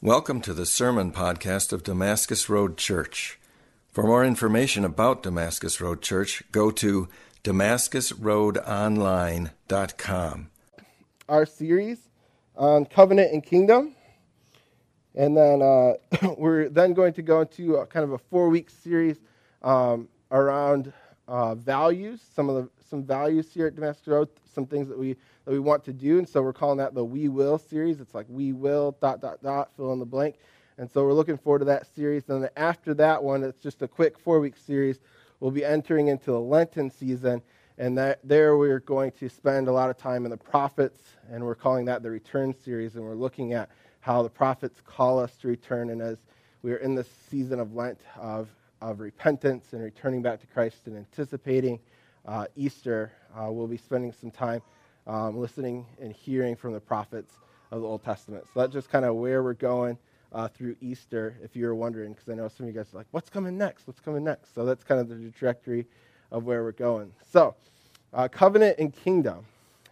Welcome to the Sermon Podcast of Damascus Road Church. For more information about Damascus Road Church, go to damascusroadonline.com. Our series on covenant and kingdom. And then uh, we're then going to go into a, kind of a four week series um, around uh, values, some of the some values here at Damascus Road, some things that we that we want to do, and so we're calling that the We Will series. It's like We Will dot dot dot fill in the blank, and so we're looking forward to that series. And then after that one, it's just a quick four week series. We'll be entering into the Lenten season, and that there we're going to spend a lot of time in the prophets, and we're calling that the Return series, and we're looking at how the prophets call us to return, and as we're in this season of Lent of of repentance and returning back to Christ and anticipating uh, Easter, uh, we'll be spending some time um, listening and hearing from the prophets of the Old Testament. So that's just kind of where we're going uh, through Easter, if you were wondering, because I know some of you guys are like, what's coming next? What's coming next? So that's kind of the trajectory of where we're going. So, uh, covenant and kingdom.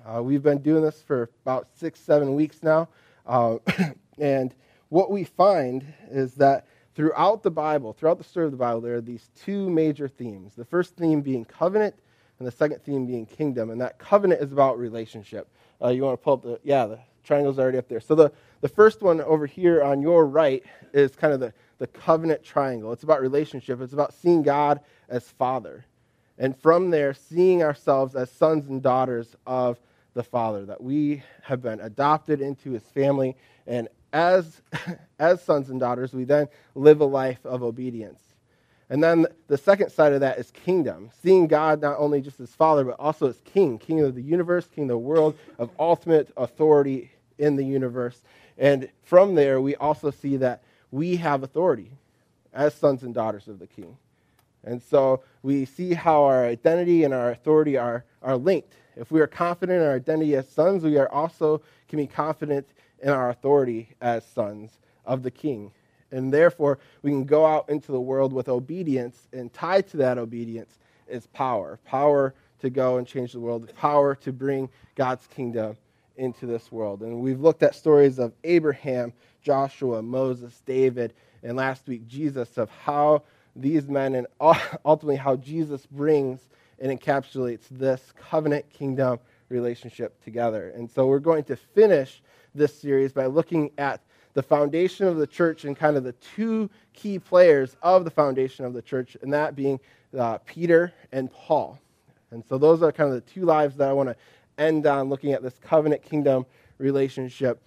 Uh, we've been doing this for about six, seven weeks now. Uh, and what we find is that throughout the Bible, throughout the story of the Bible, there are these two major themes. The first theme being covenant, and the second theme being kingdom. And that covenant is about relationship. Uh, you want to pull up the, yeah, the triangle's already up there. So the, the first one over here on your right is kind of the, the covenant triangle. It's about relationship, it's about seeing God as Father. And from there, seeing ourselves as sons and daughters of the Father, that we have been adopted into his family. And as, as sons and daughters, we then live a life of obedience. And then the second side of that is kingdom, seeing God not only just as Father, but also as King, King of the universe, King of the world, of ultimate authority in the universe. And from there, we also see that we have authority as sons and daughters of the King. And so we see how our identity and our authority are, are linked. If we are confident in our identity as sons, we are also can be confident in our authority as sons of the King. And therefore, we can go out into the world with obedience, and tied to that obedience is power power to go and change the world, power to bring God's kingdom into this world. And we've looked at stories of Abraham, Joshua, Moses, David, and last week, Jesus, of how these men and ultimately how Jesus brings and encapsulates this covenant kingdom relationship together. And so we're going to finish this series by looking at the foundation of the church and kind of the two key players of the foundation of the church, and that being uh, Peter and Paul. And so those are kind of the two lives that I want to end on looking at this covenant kingdom relationship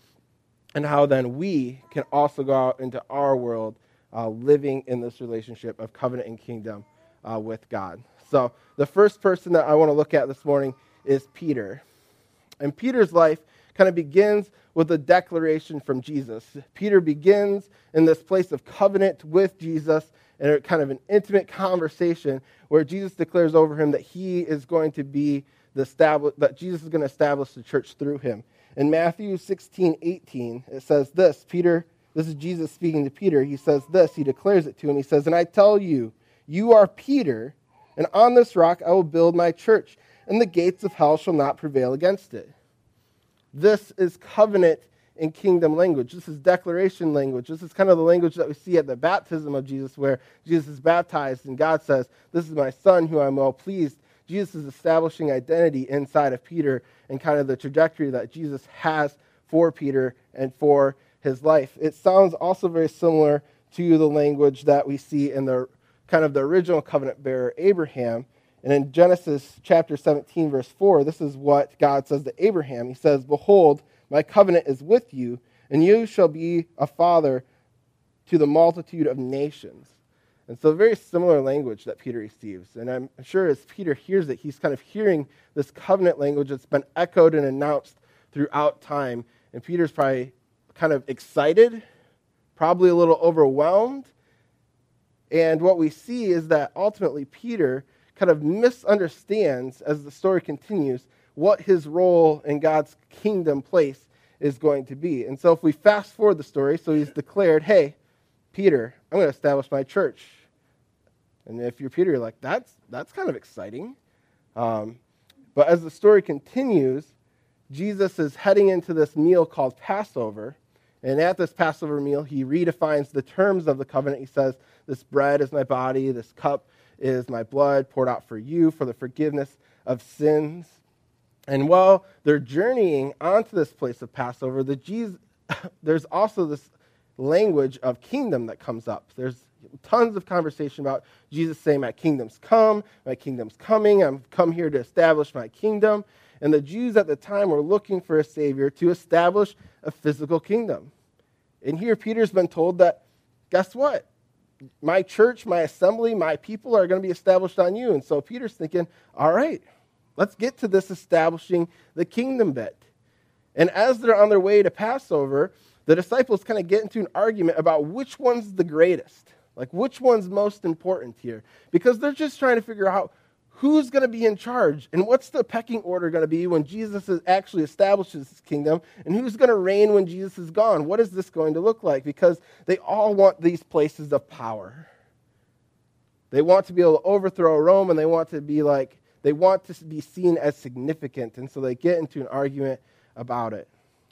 and how then we can also go out into our world uh, living in this relationship of covenant and kingdom uh, with God. So the first person that I want to look at this morning is Peter. And Peter's life kind of begins with a declaration from Jesus. Peter begins in this place of covenant with Jesus and kind of an intimate conversation where Jesus declares over him that he is going to be the establish, that Jesus is going to establish the church through him. In Matthew 16, 18, it says this Peter, this is Jesus speaking to Peter. He says this, he declares it to him. He says, And I tell you, you are Peter, and on this rock I will build my church, and the gates of hell shall not prevail against it. This is covenant in kingdom language. This is declaration language. This is kind of the language that we see at the baptism of Jesus, where Jesus is baptized and God says, This is my son who I'm well pleased. Jesus is establishing identity inside of Peter and kind of the trajectory that Jesus has for Peter and for his life. It sounds also very similar to the language that we see in the kind of the original covenant bearer, Abraham, and in Genesis chapter 17, verse 4, this is what God says to Abraham. He says, Behold, my covenant is with you, and you shall be a father to the multitude of nations. And so, very similar language that Peter receives. And I'm sure as Peter hears it, he's kind of hearing this covenant language that's been echoed and announced throughout time. And Peter's probably kind of excited, probably a little overwhelmed. And what we see is that ultimately Peter kind of misunderstands, as the story continues, what his role in God's kingdom place is going to be. And so if we fast forward the story, so he's declared, hey, Peter, I'm going to establish my church. And if you're Peter, you're like, that's, that's kind of exciting. Um, but as the story continues, Jesus is heading into this meal called Passover. And at this Passover meal, he redefines the terms of the covenant. He says, This bread is my body, this cup is my blood poured out for you for the forgiveness of sins. And while they're journeying onto this place of Passover, the Jesus, there's also this language of kingdom that comes up. There's tons of conversation about Jesus saying, My kingdom's come, my kingdom's coming, I've come here to establish my kingdom. And the Jews at the time were looking for a Savior to establish a physical kingdom. And here Peter's been told that, guess what? My church, my assembly, my people are going to be established on you. And so Peter's thinking, all right, let's get to this establishing the kingdom bit. And as they're on their way to Passover, the disciples kind of get into an argument about which one's the greatest. Like, which one's most important here? Because they're just trying to figure out who's going to be in charge and what's the pecking order going to be when Jesus actually establishes his kingdom and who's going to reign when Jesus is gone. What is this going to look like? Because they all want these places of power. They want to be able to overthrow Rome and they want to be like, they want to be seen as significant. And so they get into an argument about it.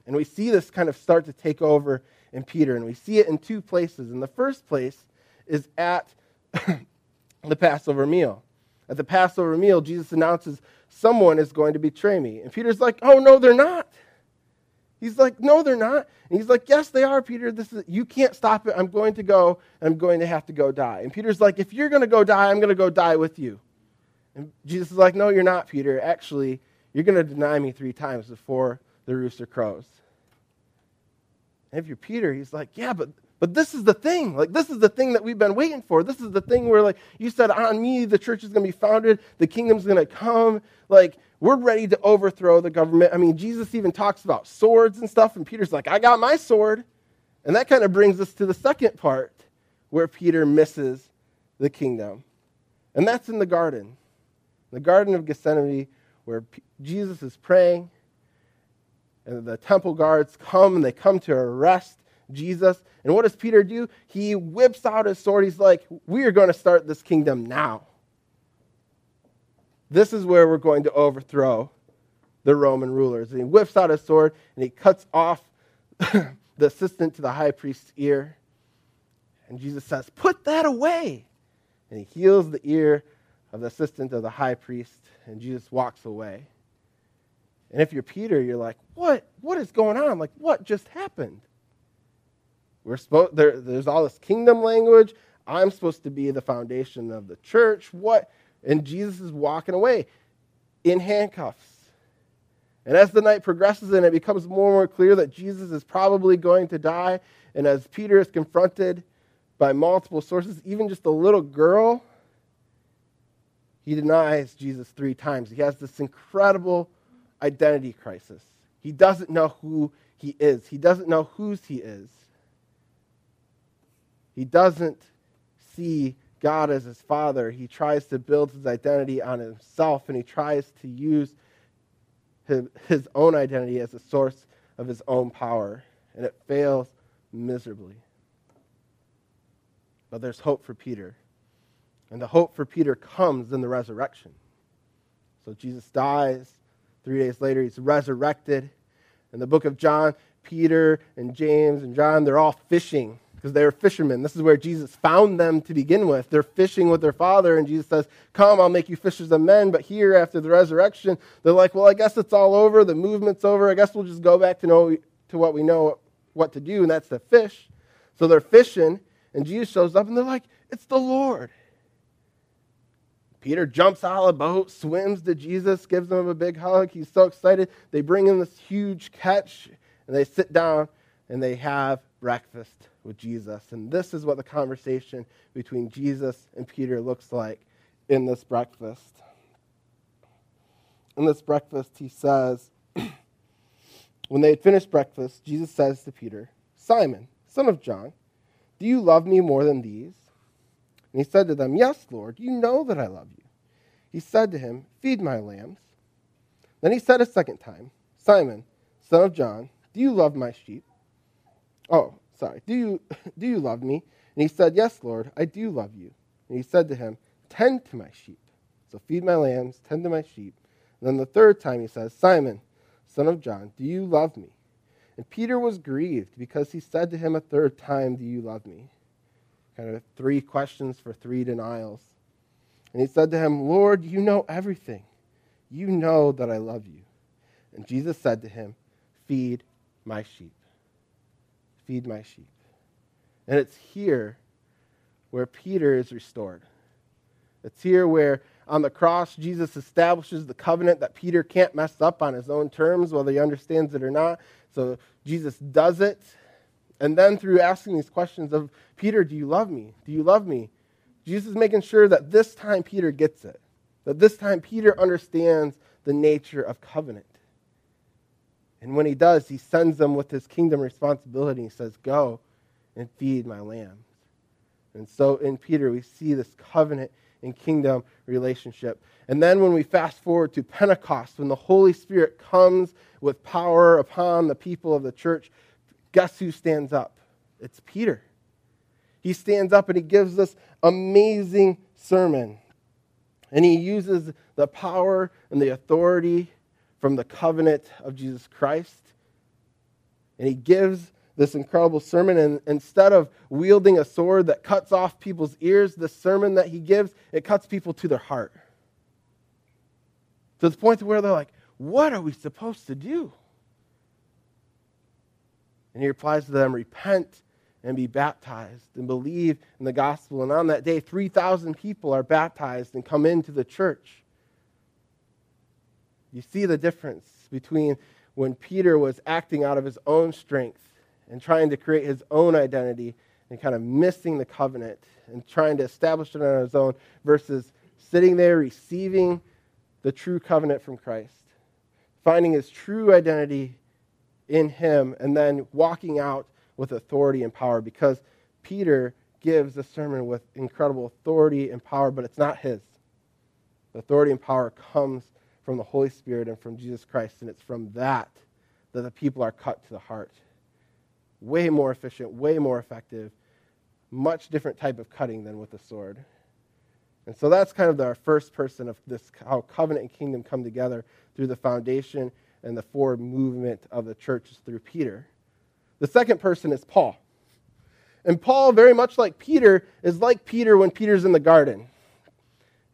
And we see this kind of start to take over in Peter. And we see it in two places. In the first place is at the Passover meal. At the Passover meal, Jesus announces someone is going to betray me. And Peter's like, oh, no, they're not. He's like, no, they're not. And he's like, yes, they are, Peter. This is, you can't stop it. I'm going to go, I'm going to have to go die. And Peter's like, if you're going to go die, I'm going to go die with you. And Jesus is like, no, you're not, Peter. Actually, you're going to deny me three times before the rooster crows. And if you're Peter, he's like, yeah, but but this is the thing. Like, this is the thing that we've been waiting for. This is the thing where, like, you said, on me, the church is going to be founded, the kingdom's going to come. Like, we're ready to overthrow the government. I mean, Jesus even talks about swords and stuff, and Peter's like, I got my sword. And that kind of brings us to the second part where Peter misses the kingdom. And that's in the garden, the Garden of Gethsemane, where P- Jesus is praying, and the temple guards come and they come to arrest Jesus. And what does Peter do? He whips out his sword. He's like, We are going to start this kingdom now. This is where we're going to overthrow the Roman rulers. And he whips out his sword and he cuts off the assistant to the high priest's ear. And Jesus says, Put that away. And he heals the ear of the assistant of the high priest. And Jesus walks away. And if you're Peter, you're like, What? What is going on? Like, what just happened? We're there, there's all this kingdom language. I'm supposed to be the foundation of the church. What? And Jesus is walking away in handcuffs. And as the night progresses and it becomes more and more clear that Jesus is probably going to die, and as Peter is confronted by multiple sources, even just a little girl, he denies Jesus three times. He has this incredible identity crisis. He doesn't know who he is, he doesn't know whose he is. He doesn't see God as his father. He tries to build his identity on himself, and he tries to use his, own identity as a source of his own power, and it fails miserably. But there's hope for Peter. And the hope for Peter comes in the resurrection. So Jesus dies. Three days later, he's resurrected. In the book of John, Peter and James and John, they're all fishing because they were fishermen. This is where Jesus found them to begin with. They're fishing with their father, and Jesus says, Come, I'll make you fishers of men. But here, after the resurrection, they're like, Well, I guess it's all over. The movement's over. I guess we'll just go back to, know, to what we know what to do, and that's to fish. So they're fishing, and Jesus shows up, and they're like, It's the Lord. Peter jumps out of the boat, swims to Jesus, gives him a big hug. He's so excited. They bring in this huge catch, and they sit down and they have breakfast with Jesus. And this is what the conversation between Jesus and Peter looks like in this breakfast. In this breakfast, he says, when they had finished breakfast, Jesus says to Peter, Simon, son of John, do you love me more than these? And he said to them, Yes, Lord, you know that I love you. He said to him, Feed my lambs. Then he said a second time, Simon, son of John, do you love my sheep? Oh, sorry. Do you, do you love me? And he said, Yes, Lord, I do love you. And he said to him, Tend to my sheep. So feed my lambs, tend to my sheep. And then the third time he says, Simon, son of John, do you love me? And Peter was grieved because he said to him a third time, Do you love me? Kind of three questions for three denials. And he said to him, Lord, you know everything. You know that I love you. And Jesus said to him, Feed my sheep. Feed my sheep. And it's here where Peter is restored. It's here where on the cross Jesus establishes the covenant that Peter can't mess up on his own terms, whether he understands it or not. So Jesus does it. And then through asking these questions of Peter, do you love me? Do you love me? Jesus is making sure that this time Peter gets it, that this time Peter understands the nature of covenant. And when he does, he sends them with his kingdom responsibility. He says, Go and feed my lambs. And so in Peter, we see this covenant and kingdom relationship. And then when we fast forward to Pentecost, when the Holy Spirit comes with power upon the people of the church, guess who stands up? It's Peter. He stands up and he gives this amazing sermon. And he uses the power and the authority from the covenant of Jesus Christ. And he gives this incredible sermon. And instead of wielding a sword that cuts off people's ears, the sermon that he gives, it cuts people to their heart. To the point where they're like, what are we supposed to do? And he replies to them, repent and be baptized and believe in the gospel. And on that day, 3,000 people are baptized and come into the church. You see the difference between when Peter was acting out of his own strength and trying to create his own identity and kind of missing the covenant and trying to establish it on his own versus sitting there receiving the true covenant from Christ, finding his true identity in him, and then walking out with authority and power because Peter gives the sermon with incredible authority and power, but it's not his. The authority and power comes from the Holy Spirit and from Jesus Christ, and it's from that that the people are cut to the heart. Way more efficient, way more effective, much different type of cutting than with a sword. And so that's kind of our first person of this how covenant and kingdom come together through the foundation and the forward movement of the church is through Peter. The second person is Paul. And Paul, very much like Peter, is like Peter when Peter's in the garden.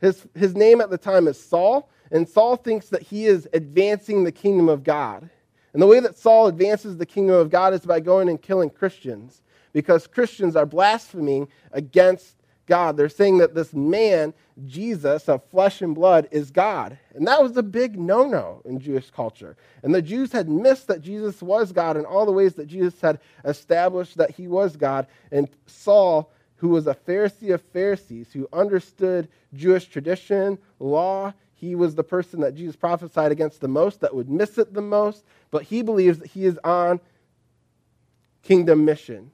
His, his name at the time is Saul, and Saul thinks that he is advancing the kingdom of God. And the way that Saul advances the kingdom of God is by going and killing Christians, because Christians are blaspheming against God. They're saying that this man, Jesus, of flesh and blood, is God. And that was a big no no in Jewish culture. And the Jews had missed that Jesus was God in all the ways that Jesus had established that he was God. And Saul, who was a Pharisee of Pharisees, who understood Jewish tradition, law, he was the person that Jesus prophesied against the most, that would miss it the most. But he believes that he is on kingdom mission.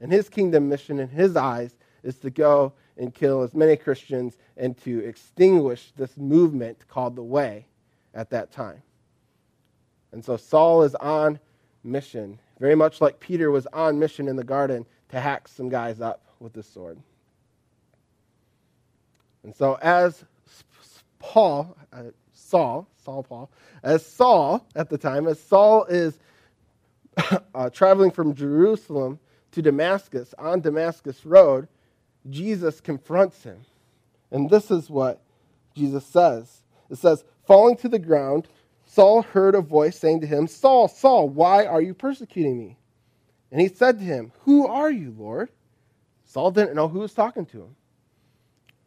And his kingdom mission, in his eyes, is to go and kill as many Christians and to extinguish this movement called the Way at that time. And so Saul is on mission, very much like Peter was on mission in the garden to hack some guys up with the sword. And so, as Paul, uh, Saul, Saul Paul, as Saul at the time, as Saul is uh, traveling from Jerusalem to Damascus on Damascus Road, Jesus confronts him. And this is what Jesus says it says, Falling to the ground, Saul heard a voice saying to him, Saul, Saul, why are you persecuting me? And he said to him, Who are you, Lord? Saul didn't know who was talking to him.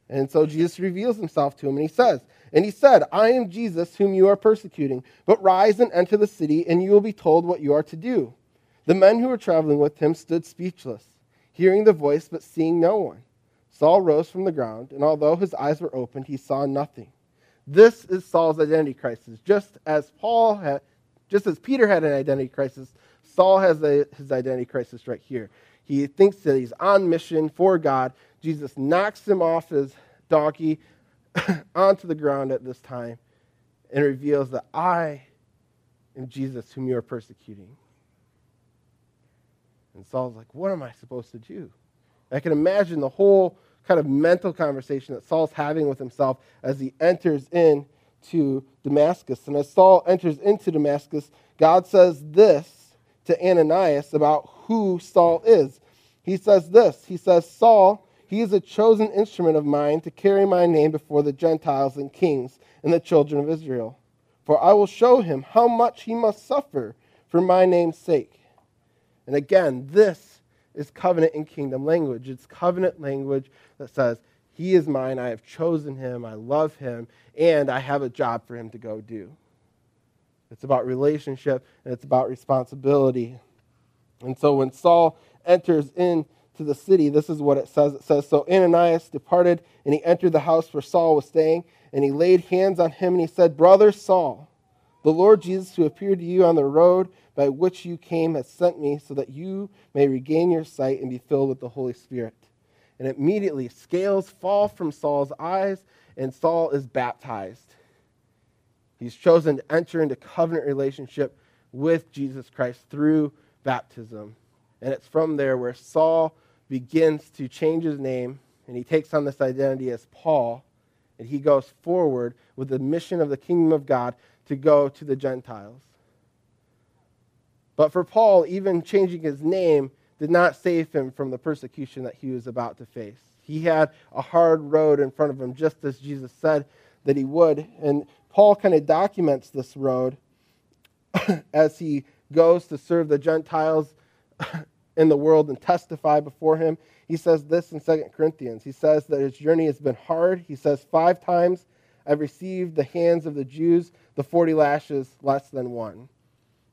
And so Jesus reveals himself to him, and he says, And he said, I am Jesus whom you are persecuting, but rise and enter the city, and you will be told what you are to do. The men who were traveling with him stood speechless hearing the voice but seeing no one. Saul rose from the ground, and although his eyes were opened, he saw nothing. This is Saul's identity crisis. Just as Paul had, just as Peter had an identity crisis, Saul has a, his identity crisis right here. He thinks that he's on mission for God. Jesus knocks him off his donkey onto the ground at this time and reveals that I am Jesus whom you are persecuting. And Saul's like, What am I supposed to do? I can imagine the whole kind of mental conversation that Saul's having with himself as he enters into Damascus. And as Saul enters into Damascus, God says this to Ananias about who Saul is. He says this He says, Saul, he is a chosen instrument of mine to carry my name before the Gentiles and kings and the children of Israel. For I will show him how much he must suffer for my name's sake. And again, this is covenant and kingdom language. It's covenant language that says, He is mine, I have chosen him, I love him, and I have a job for him to go do. It's about relationship and it's about responsibility. And so when Saul enters into the city, this is what it says. It says, So Ananias departed, and he entered the house where Saul was staying, and he laid hands on him, and he said, Brother Saul, the Lord Jesus, who appeared to you on the road by which you came, has sent me so that you may regain your sight and be filled with the Holy Spirit. And immediately scales fall from Saul's eyes, and Saul is baptized. He's chosen to enter into covenant relationship with Jesus Christ through baptism. And it's from there where Saul begins to change his name and he takes on this identity as Paul and he goes forward with the mission of the kingdom of God to go to the Gentiles. But for Paul, even changing his name did not save him from the persecution that he was about to face. He had a hard road in front of him, just as Jesus said that he would. And Paul kind of documents this road as he goes to serve the Gentiles in the world and testify before him. He says this in 2 Corinthians. He says that his journey has been hard. He says, Five times I've received the hands of the Jews the 40 lashes less than one.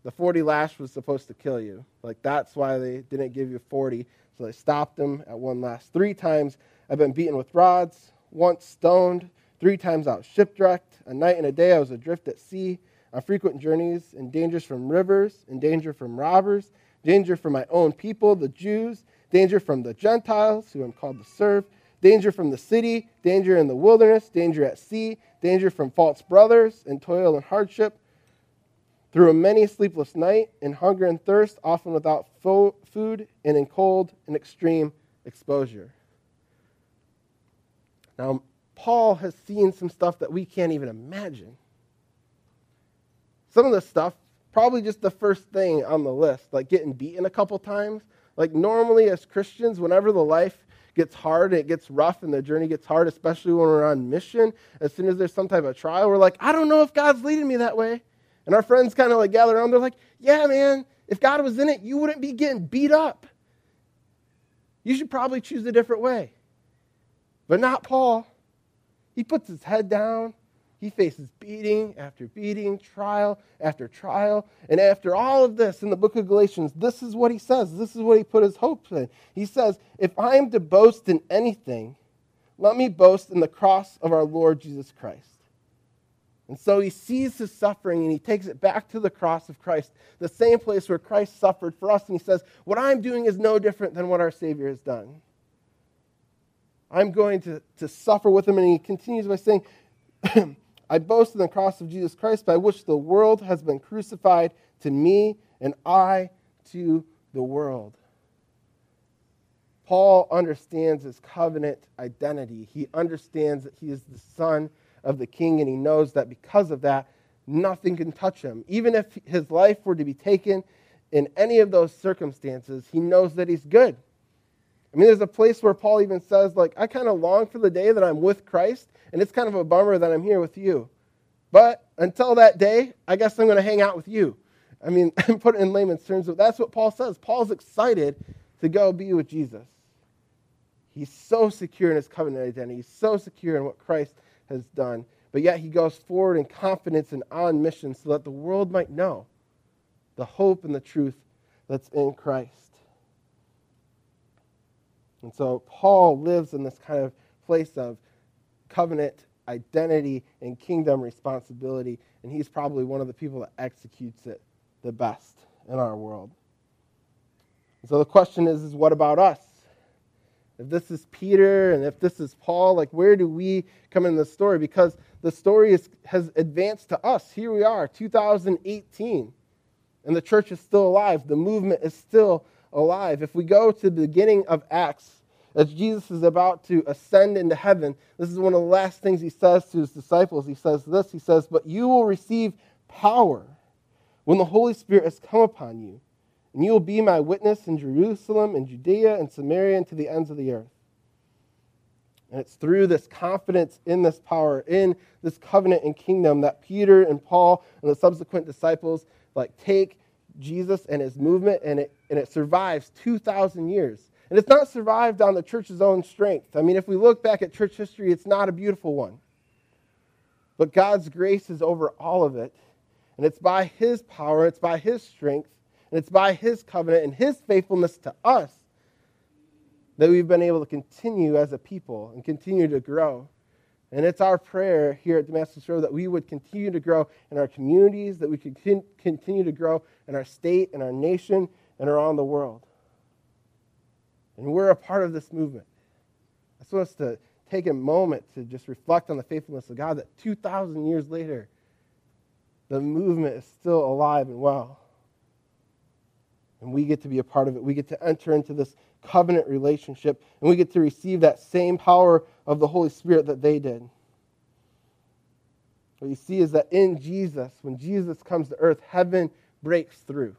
The 40 lash was supposed to kill you. Like, that's why they didn't give you 40. So they stopped him at one lash. Three times I've been beaten with rods, once stoned, three times was shipwrecked. A night and a day I was adrift at sea, on frequent journeys, in dangers from rivers, in danger from robbers, danger from my own people, the Jews, danger from the Gentiles, who I'm called to serve, danger from the city, danger in the wilderness, danger at sea, danger from false brothers, and toil and hardship. Through a many sleepless night, in hunger and thirst, often without fo- food, and in cold and extreme exposure. Now, Paul has seen some stuff that we can't even imagine. Some of the stuff, probably just the first thing on the list, like getting beaten a couple times. Like, normally as Christians, whenever the life gets hard and it gets rough and the journey gets hard, especially when we're on mission, as soon as there's some type of trial, we're like, I don't know if God's leading me that way. And our friends kind of like gather around. They're like, yeah, man, if God was in it, you wouldn't be getting beat up. You should probably choose a different way. But not Paul. He puts his head down. He faces beating after beating, trial after trial. And after all of this in the book of Galatians, this is what he says. This is what he put his hopes in. He says, If I am to boast in anything, let me boast in the cross of our Lord Jesus Christ. And so he sees his suffering and he takes it back to the cross of Christ, the same place where Christ suffered for us. And he says, What I'm doing is no different than what our Savior has done. I'm going to, to suffer with him. And he continues by saying, I boast in the cross of Jesus Christ, by which the world has been crucified to me, and I to the world. Paul understands his covenant identity. He understands that he is the son of the king, and he knows that because of that, nothing can touch him. Even if his life were to be taken in any of those circumstances, he knows that he's good. I mean, there's a place where Paul even says, like, I kind of long for the day that I'm with Christ, and it's kind of a bummer that I'm here with you. But until that day, I guess I'm going to hang out with you. I mean, put it in layman's terms, but that's what Paul says. Paul's excited to go be with Jesus. He's so secure in his covenant identity. He's so secure in what Christ has done. But yet he goes forward in confidence and on mission so that the world might know the hope and the truth that's in Christ. And so Paul lives in this kind of place of covenant identity and kingdom responsibility, and he's probably one of the people that executes it the best in our world. And so the question is, is what about us? if this is Peter and if this is Paul, like where do we come in the story? Because the story is, has advanced to us. Here we are, 2018, and the church is still alive. The movement is still alive. If we go to the beginning of Acts, as Jesus is about to ascend into heaven, this is one of the last things he says to his disciples. He says this He says, But you will receive power when the Holy Spirit has come upon you And you will be my witness in Jerusalem and Judea and Samaria and to the ends of the earth. And it's through this confidence in this power, in this covenant and kingdom, that Peter and Paul and the subsequent disciples like take Jesus and his movement, and it, and it survives 2,000 years. And it's not survived on the church's own strength. I mean, if we look back at church history, it's not a beautiful one. But God's grace is over all of it. And it's by his power, it's by his strength, and it's by his covenant and his faithfulness to us that we've been able to continue as a people and continue to grow. And it's our prayer here at Damascus Road that we would continue to grow in our communities, that we could continue to grow in our state, in our nation, and around the world. And we're a part of this movement. I just want us to take a moment to just reflect on the faithfulness of God that 2,000 years later, the movement is still alive and well. And we get to be a part of it. We get to enter into this covenant relationship, and we get to receive that same power of the Holy Spirit that they did. What you see is that in Jesus, when Jesus comes to earth, heaven breaks through.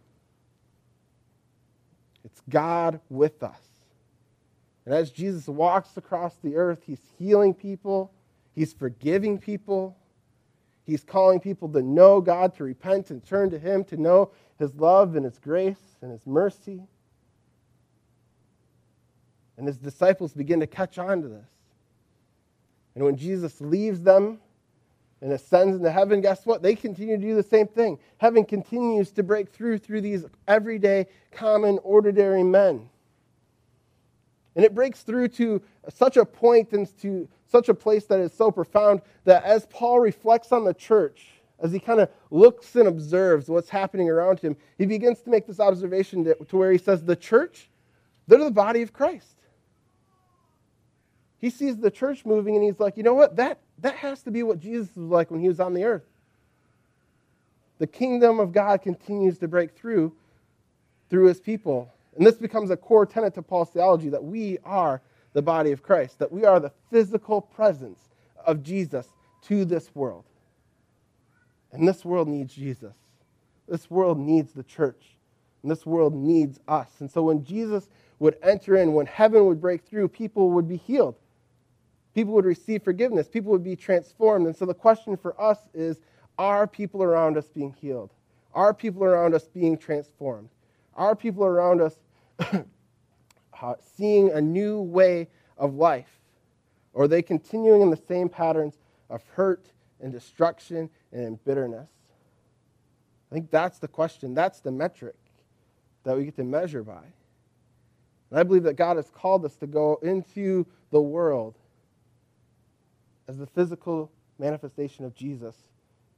It's God with us. And as Jesus walks across the earth, he's healing people, he's forgiving people, he's calling people to know God, to repent and turn to him, to know his love and his grace and his mercy. And his disciples begin to catch on to this. And when Jesus leaves them and ascends into heaven, guess what? They continue to do the same thing. Heaven continues to break through through these everyday, common, ordinary men. And it breaks through to such a point and to such a place that is so profound that as Paul reflects on the church, as he kind of looks and observes what's happening around him, he begins to make this observation to where he says, The church, they're the body of Christ. He sees the church moving and he's like, you know what? That, that has to be what Jesus was like when he was on the earth. The kingdom of God continues to break through through his people. And this becomes a core tenet to Paul's theology that we are the body of Christ, that we are the physical presence of Jesus to this world. And this world needs Jesus. This world needs the church. And this world needs us. And so when Jesus would enter in, when heaven would break through, people would be healed. People would receive forgiveness. People would be transformed. And so the question for us is are people around us being healed? Are people around us being transformed? Are people around us seeing a new way of life? Or are they continuing in the same patterns of hurt and destruction and bitterness? I think that's the question. That's the metric that we get to measure by. And I believe that God has called us to go into the world as the physical manifestation of Jesus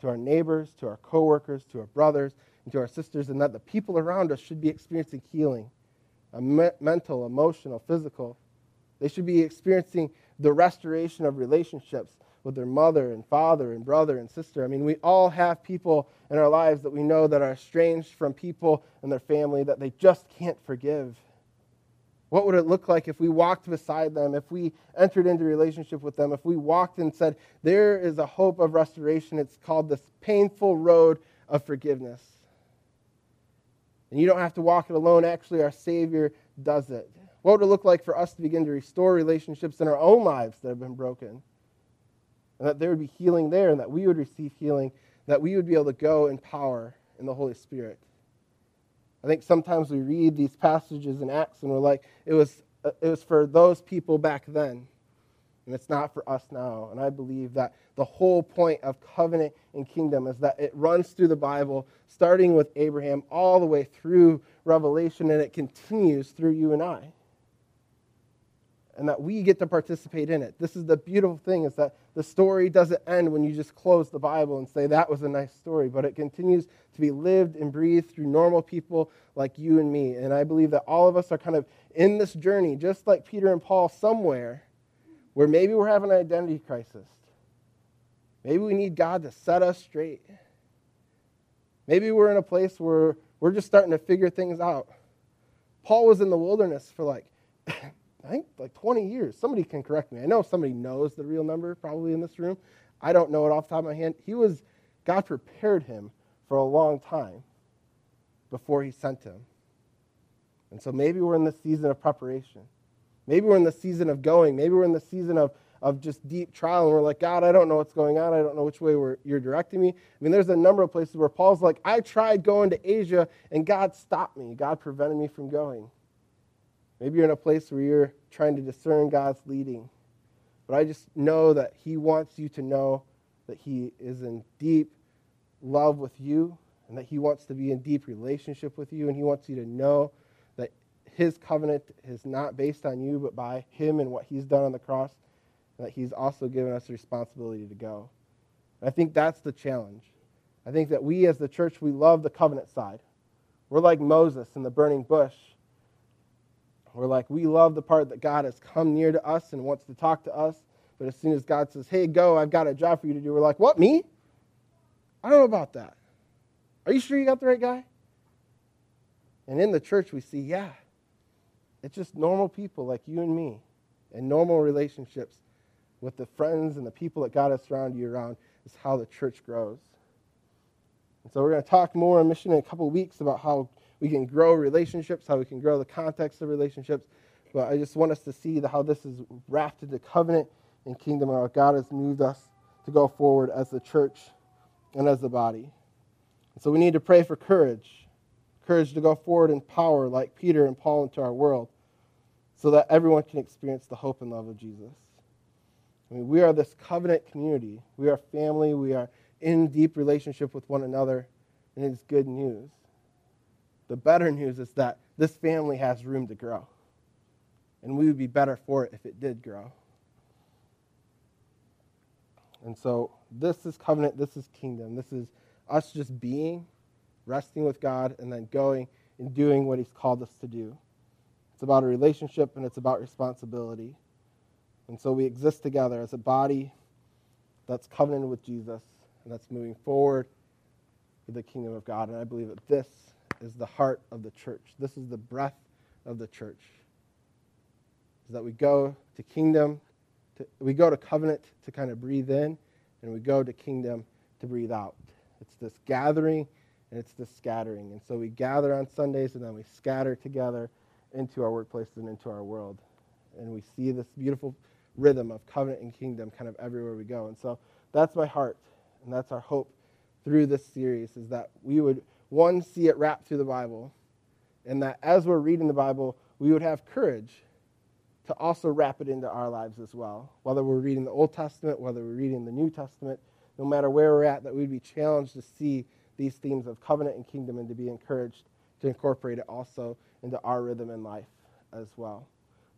to our neighbors, to our coworkers, to our brothers, and to our sisters, and that the people around us should be experiencing healing me- mental, emotional, physical. They should be experiencing the restoration of relationships with their mother and father and brother and sister. I mean, we all have people in our lives that we know that are estranged from people and their family that they just can't forgive. What would it look like if we walked beside them, if we entered into relationship with them, if we walked and said, There is a hope of restoration? It's called this painful road of forgiveness. And you don't have to walk it alone. Actually, our Savior does it. What would it look like for us to begin to restore relationships in our own lives that have been broken? And that there would be healing there, and that we would receive healing, that we would be able to go in power in the Holy Spirit. I think sometimes we read these passages in Acts and we're like, it was, uh, it was for those people back then and it's not for us now. And I believe that the whole point of covenant and kingdom is that it runs through the Bible, starting with Abraham all the way through Revelation, and it continues through you and I. And that we get to participate in it. This is the beautiful thing is that the story doesn't end when you just close the Bible and say that was a nice story, but it continues to be lived and breathed through normal people like you and me. And I believe that all of us are kind of in this journey, just like Peter and Paul, somewhere where maybe we're having an identity crisis. Maybe we need God to set us straight. Maybe we're in a place where we're just starting to figure things out. Paul was in the wilderness for like, I think like 20 years. Somebody can correct me. I know somebody knows the real number probably in this room. I don't know it off the top of my head. He was, God prepared him for a long time before he sent him. And so maybe we're in the season of preparation. Maybe we're in the season of going. Maybe we're in the season of, of just deep trial and we're like, God, I don't know what's going on. I don't know which way you're directing me. I mean, there's a number of places where Paul's like, I tried going to Asia and God stopped me. God prevented me from going. Maybe you're in a place where you're trying to discern God's leading. But I just know that He wants you to know that He is in deep love with you and that He wants to be in deep relationship with you and He wants you to know that His covenant is not based on you but by Him and what He's done on the cross, and that He's also given us the responsibility to go. And I think that's the challenge. I think that we as the church, we love the covenant side. We're like Moses in the burning bush we're like, we love the part that God has come near to us and wants to talk to us. But as soon as God says, hey, go, I've got a job for you to do, we're like, what, me? I don't know about that. Are you sure you got the right guy? And in the church, we see, yeah, it's just normal people like you and me and normal relationships with the friends and the people that God has surrounded you around is how the church grows. And so we're going to talk more on mission in a couple weeks about how we can grow relationships, how we can grow the context of relationships. But I just want us to see the, how this is wrapped into covenant and kingdom, and how God has moved us to go forward as the church and as the body. And so we need to pray for courage courage to go forward in power like Peter and Paul into our world so that everyone can experience the hope and love of Jesus. I mean, we are this covenant community. We are family. We are in deep relationship with one another, and it's good news. The better news is that this family has room to grow. And we would be better for it if it did grow. And so this is covenant, this is kingdom. This is us just being, resting with God, and then going and doing what He's called us to do. It's about a relationship and it's about responsibility. And so we exist together as a body that's covenanted with Jesus and that's moving forward with the kingdom of God. And I believe that this is the heart of the church. This is the breath of the church. Is that we go to kingdom, to, we go to covenant to kind of breathe in, and we go to kingdom to breathe out. It's this gathering and it's this scattering. And so we gather on Sundays and then we scatter together into our workplaces and into our world. And we see this beautiful rhythm of covenant and kingdom kind of everywhere we go. And so that's my heart, and that's our hope through this series is that we would one, see it wrapped through the Bible, and that as we're reading the Bible, we would have courage to also wrap it into our lives as well. Whether we're reading the Old Testament, whether we're reading the New Testament, no matter where we're at, that we'd be challenged to see these themes of covenant and kingdom and to be encouraged to incorporate it also into our rhythm in life as well.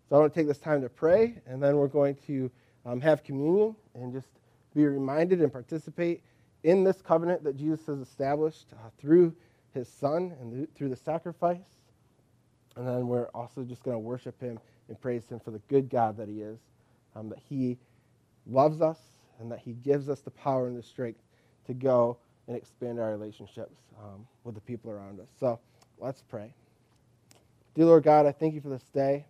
So I want to take this time to pray, and then we're going to um, have communion and just be reminded and participate in this covenant that Jesus has established uh, through his son and through the sacrifice. And then we're also just going to worship him and praise him for the good God that he is, um, that he loves us and that he gives us the power and the strength to go and expand our relationships um, with the people around us. So let's pray. Dear Lord God, I thank you for this day.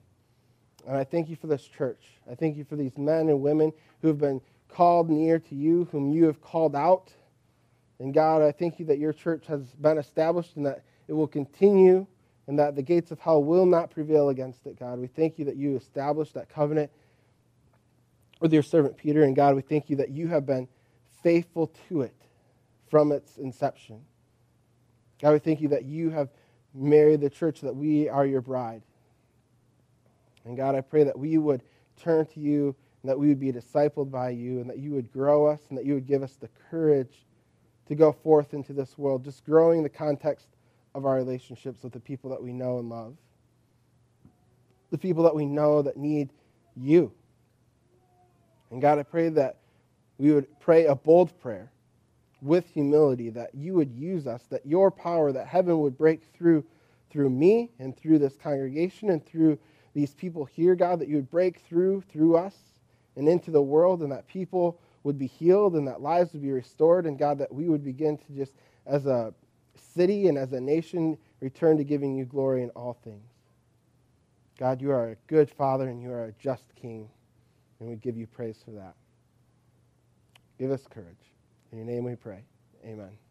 And I thank you for this church. I thank you for these men and women who have been called near to you, whom you have called out. And God, I thank you that your church has been established and that it will continue and that the gates of hell will not prevail against it, God. We thank you that you established that covenant with your servant Peter. And God, we thank you that you have been faithful to it from its inception. God, we thank you that you have married the church, that we are your bride. And God, I pray that we would turn to you and that we would be discipled by you and that you would grow us and that you would give us the courage to go forth into this world, just growing the context of our relationships with the people that we know and love, the people that we know that need you. And God, I pray that we would pray a bold prayer with humility, that you would use us, that your power, that heaven would break through through me and through this congregation and through these people here, God, that you would break through through us and into the world, and that people would be healed and that lives would be restored, and God, that we would begin to just, as a city and as a nation, return to giving you glory in all things. God, you are a good Father and you are a just King, and we give you praise for that. Give us courage. In your name we pray. Amen.